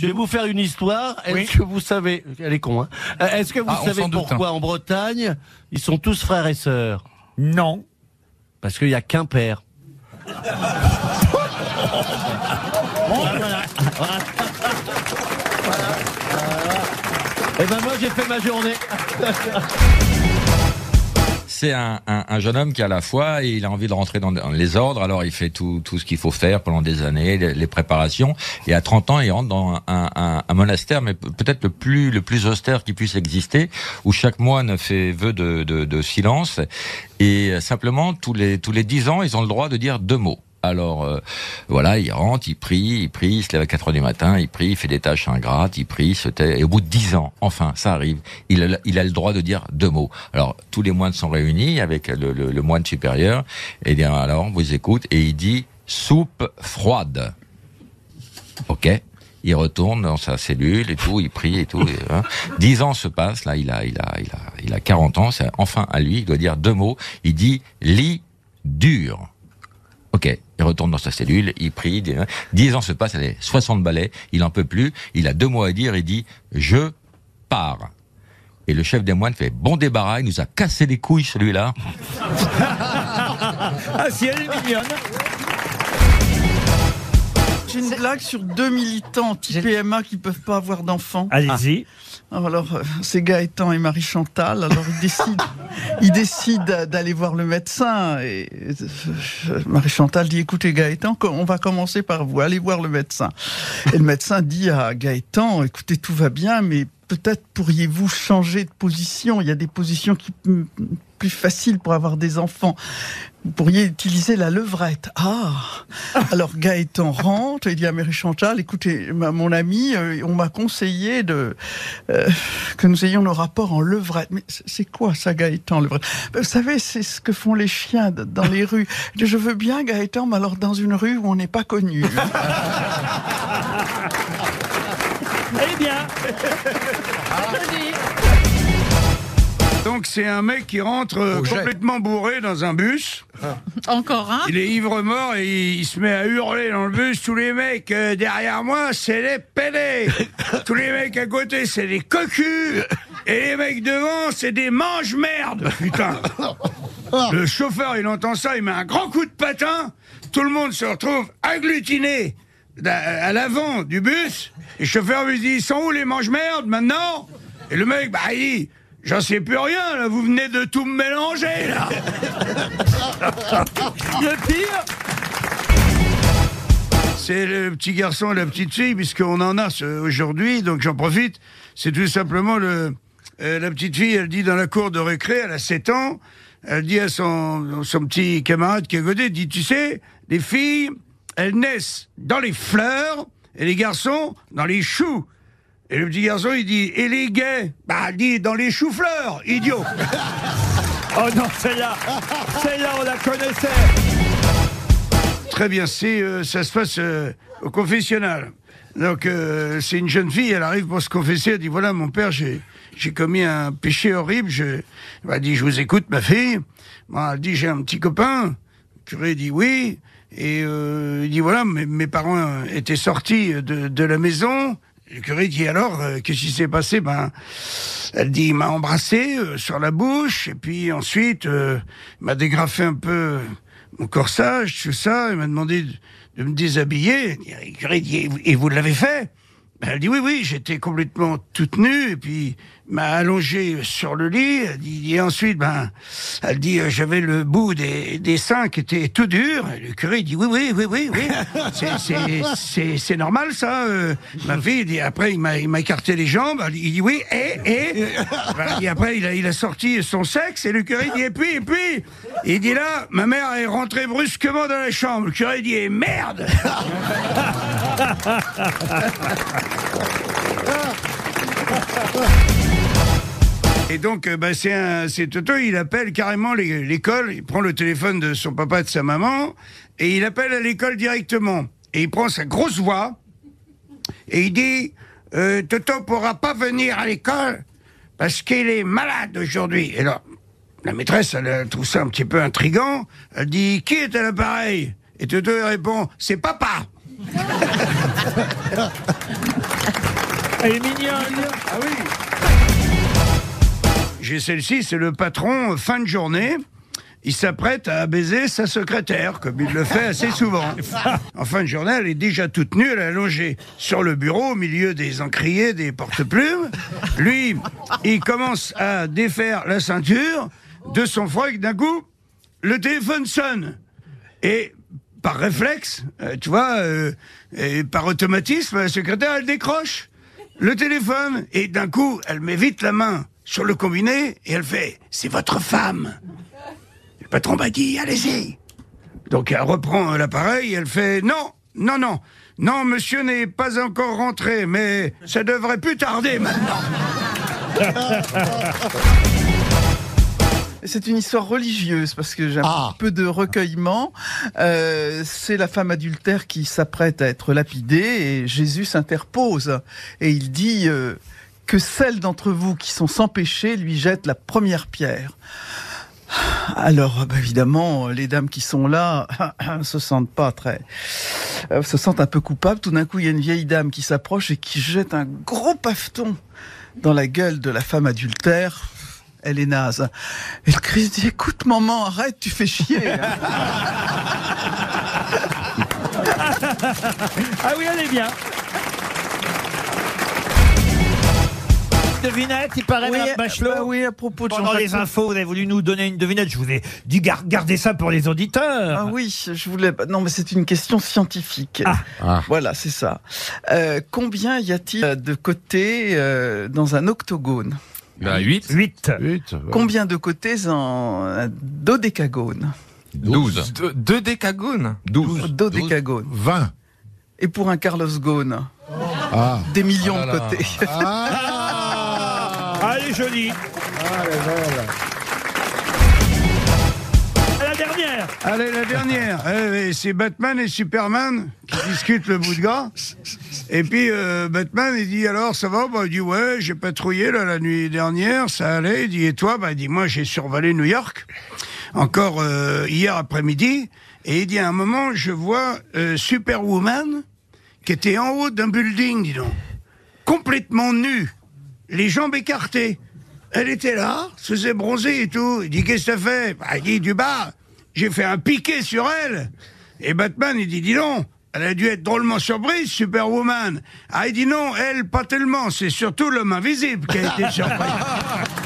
Je vais vous faire une histoire. Est-ce Oui. que vous savez, elle est con, hein Euh, Est-ce que vous Ah, savez doute, pourquoi en Bretagne ils sont tous frères et sœurs? Non. Parce qu'il y a qu'un père. Et ben moi j'ai fait ma journée. C'est un, un, un jeune homme qui a la foi et il a envie de rentrer dans, les ordres. Alors il fait tout, tout ce qu'il faut faire pendant des années, les, préparations. Et à 30 ans, il rentre dans un, un, monastère, mais pe- peut-être le plus le plus austère qui puisse exister, où chaque moine fait vœu de, de, de silence. Et simplement tous les tous les 10 ans, ils ont le droit de dire deux mots. Alors euh, voilà, il rentre, il prie, il prie, il se lève à 4 heures du matin, il prie, il fait des tâches ingrates, il prie, il se tait. Et au bout de 10 ans, enfin, ça arrive, il a, le droit de dire deux mots. Alors tous les moines sont réunis avec le, moine supérieur, et bien alors on vous écoute, et il dit soupe froide. Ok il retourne dans sa cellule et tout, il prie et tout. et, hein. Dix ans se passent, là, il a, il a, il a, il a 40 ans, c'est enfin à lui, il doit dire deux mots. Il dit lit dur. Ok, retourne dans sa cellule, il prie, hein. dix ans se passent, allez, 60 balais, il en peut plus, il a deux mots à dire, il dit je pars. Et le chef des moines fait bon débarras, il nous a cassé les couilles celui-là. Ah si, elle est mignonne. J'ai une blague sur deux militants anti-PMA qui peuvent pas avoir d'enfants. Allez-y. Alors, euh, c'est Gaëtan et Marie-Chantal. Alors, ils décident, ils décident d'aller voir le médecin. Et euh, Marie-Chantal dit, écoutez Gaëtan, on va commencer par vous. Allez voir le médecin. Et le médecin dit à Gaëtan, écoutez, tout va bien, mais peut-être pourriez-vous changer de position. Il y a des positions qui plus faciles pour avoir des enfants. Vous pourriez utiliser la levrette. Ah Alors Gaëtan rentre et dit à Mary Chantal, écoutez, ma- mon ami, euh, on m'a conseillé de euh, que nous ayons nos rapports en levrette. Mais c'est- quoi ça, Gaëtan, levrette Vous savez, c'est ce que font les chiens dans les rues. Je veux bien, Gaëtan, mais alors dans une rue où on n'est pas connu. Eh bien, Donc c'est un mec qui rentre euh, complètement bourré dans un bus. Encore un Il est ivre mort et il, il se met à hurler dans le bus. Tous les mecs euh, derrière moi, c'est les pédés. Tous les mecs à côté, c'est des cocus. Et les mecs devant, c'est des mange-merde. Putain. Le chauffeur, il entend ça, il met un grand coup de patin. Tout le monde se retrouve agglutiné d'a- à l'avant du bus. Et le chauffeur lui dit, ils sont où les mange-merde maintenant? Et le mec, bah il dit, j'en sais plus rien, là, vous venez de tout me mélanger, là. le pire, C'est le petit garçon et la petite fille, puisqu'on en a aujourd'hui, donc j'en profite. C'est tout simplement le. euh, la petite fille, elle dit dans la cour de récré, elle a 7 ans, elle dit à son, son petit camarade qui est à côté, elle dit Tu sais, les filles, elles naissent dans les fleurs, et les garçons, dans les choux. Et le petit garçon, il dit Et les gays? Bah, dit Dans les choux-fleurs, idiot oh non, celle-là, celle-là, on la connaissait. Très bien, c'est euh, ça se passe euh, au confessionnal. Donc euh, c'est une jeune fille, elle arrive pour se confesser, elle dit voilà mon père j'ai j'ai commis un péché horrible. Je, elle m'a dit je vous écoute ma fille. Bon, elle dit j'ai un petit copain. Le curé dit oui et euh, il dit voilà mes, mes parents euh, étaient sortis de, de la maison. Le curé dit alors euh, qu'est-ce qui s'est passé? Ben elle dit il m'a embrassé euh, sur la bouche et puis ensuite euh, il m'a dégrafé un peu mon corsage, tout ça. Il m'a demandé de, me déshabiller. Le curé dit, et vous- l'avez fait? Elle dit oui, oui, j'étais complètement toute nue, et puis m'a allongé sur le lit. Elle dit, et ensuite, ben, elle dit, euh, j'avais le bout des, des seins qui était tout dur. Et le curé dit, oui, oui, oui, oui, oui. C'est- c'est- C'est c'est normal, ça. euh. Ma fille, il dit, après, il m'a il m'a écarté les jambes. Elle dit- Il dit, oui, et, et. Ben, et après, il a, il a sorti son sexe, et le curé dit, et puis, et puis. Il dit là, ma mère est rentrée brusquement dans la chambre. Le curé dit, eh, merde Et donc, euh, bah, c'est un, c'est Toto, il appelle carrément l'école, il prend le téléphone de son papa et de sa maman, et il appelle à l'école directement. Et il prend sa grosse voix, et il dit, euh, Toto pourra pas venir à l'école parce qu'il est malade aujourd'hui. Et là, la maîtresse, elle, trouve ça un petit peu intrigant. Elle dit, qui est à l'appareil? Et Toto répond, c'est papa. Elle est mignonne. Ah oui J'ai celle-ci, c'est le patron, euh, fin de journée. Il s'apprête à baiser sa secrétaire, comme il le fait assez souvent. En fin de journée, elle est déjà toute nue, elle est allongée sur le bureau, au milieu des encriers, des porte-plumes. Lui, il commence à défaire la ceinture de son froc. D'un coup, le téléphone sonne. Et par réflexe, euh, tu vois, euh, par automatisme, la secrétaire, elle décroche le téléphone. Et d'un coup, elle met vite la main sur le combiné et elle fait « C'est votre femme !» Le patron m'a dit « Allez-y !» Donc elle reprend l'appareil et elle fait « Non, non, non, non, monsieur n'est pas encore rentré, mais ça devrait plus tarder maintenant. » C'est une histoire religieuse parce que j'ai un Ah. peu de recueillement. Euh, c'est la femme adultère qui s'apprête à être lapidée et Jésus s'interpose et il dit euh, que celles d'entre vous qui sont sans péché lui jettent la première pierre. Alors, bah, évidemment, les dames qui sont là se sentent pas très, euh, se sentent un peu coupables. Tout d'un coup, il y a une vieille dame qui s'approche et qui jette un gros paveton dans la gueule de la femme adultère. Elle est naze. Et le Christ dit, écoute, maman, arrête, tu fais chier. hein. Ah oui, elle est bien. Devinette, il paraît, oui, Bachelot. bah oui, à propos de Pendant les infos, vous avez voulu nous donner une devinette. Je vous ai dit gar- gardez ça pour les auditeurs. Ah oui, je voulais. Non, mais c'est une question scientifique. Ah. Ah. Voilà, c'est ça. Euh, combien y a-t-il de côtés euh, dans un octogone? Bah, 8. 8. Huit, ouais. Combien de côtés un dodécagone 12. Deux, deux décagones 12. Dodécagone. 20. Et pour un Carlos Ghosn, Ah. des millions là de côtés. Ah. Ah, elle est Allez, la dernière. Eh, c'est Batman et Superman qui discutent le bout de gras. Et puis euh, Batman, il dit alors ça va? Bah, Il dit ouais, j'ai patrouillé là, la nuit dernière, ça allait. Il dit et toi? Bah, Il dit moi j'ai survolé New York encore euh, hier après-midi. Et il dit à un moment je vois euh, Superwoman qui était en haut d'un building, dis donc, complètement nue, les jambes écartées. Elle était là, se faisait bronzer et tout. Il dit qu'est-ce que t'as fait? Bah, Il dit du bas. J'ai fait un piqué sur elle. Et Batman, il dit dis donc. Elle a dû être drôlement surprise, Superwoman. Ah, il dit non, elle, pas tellement. C'est surtout l'homme invisible qui a été surpris.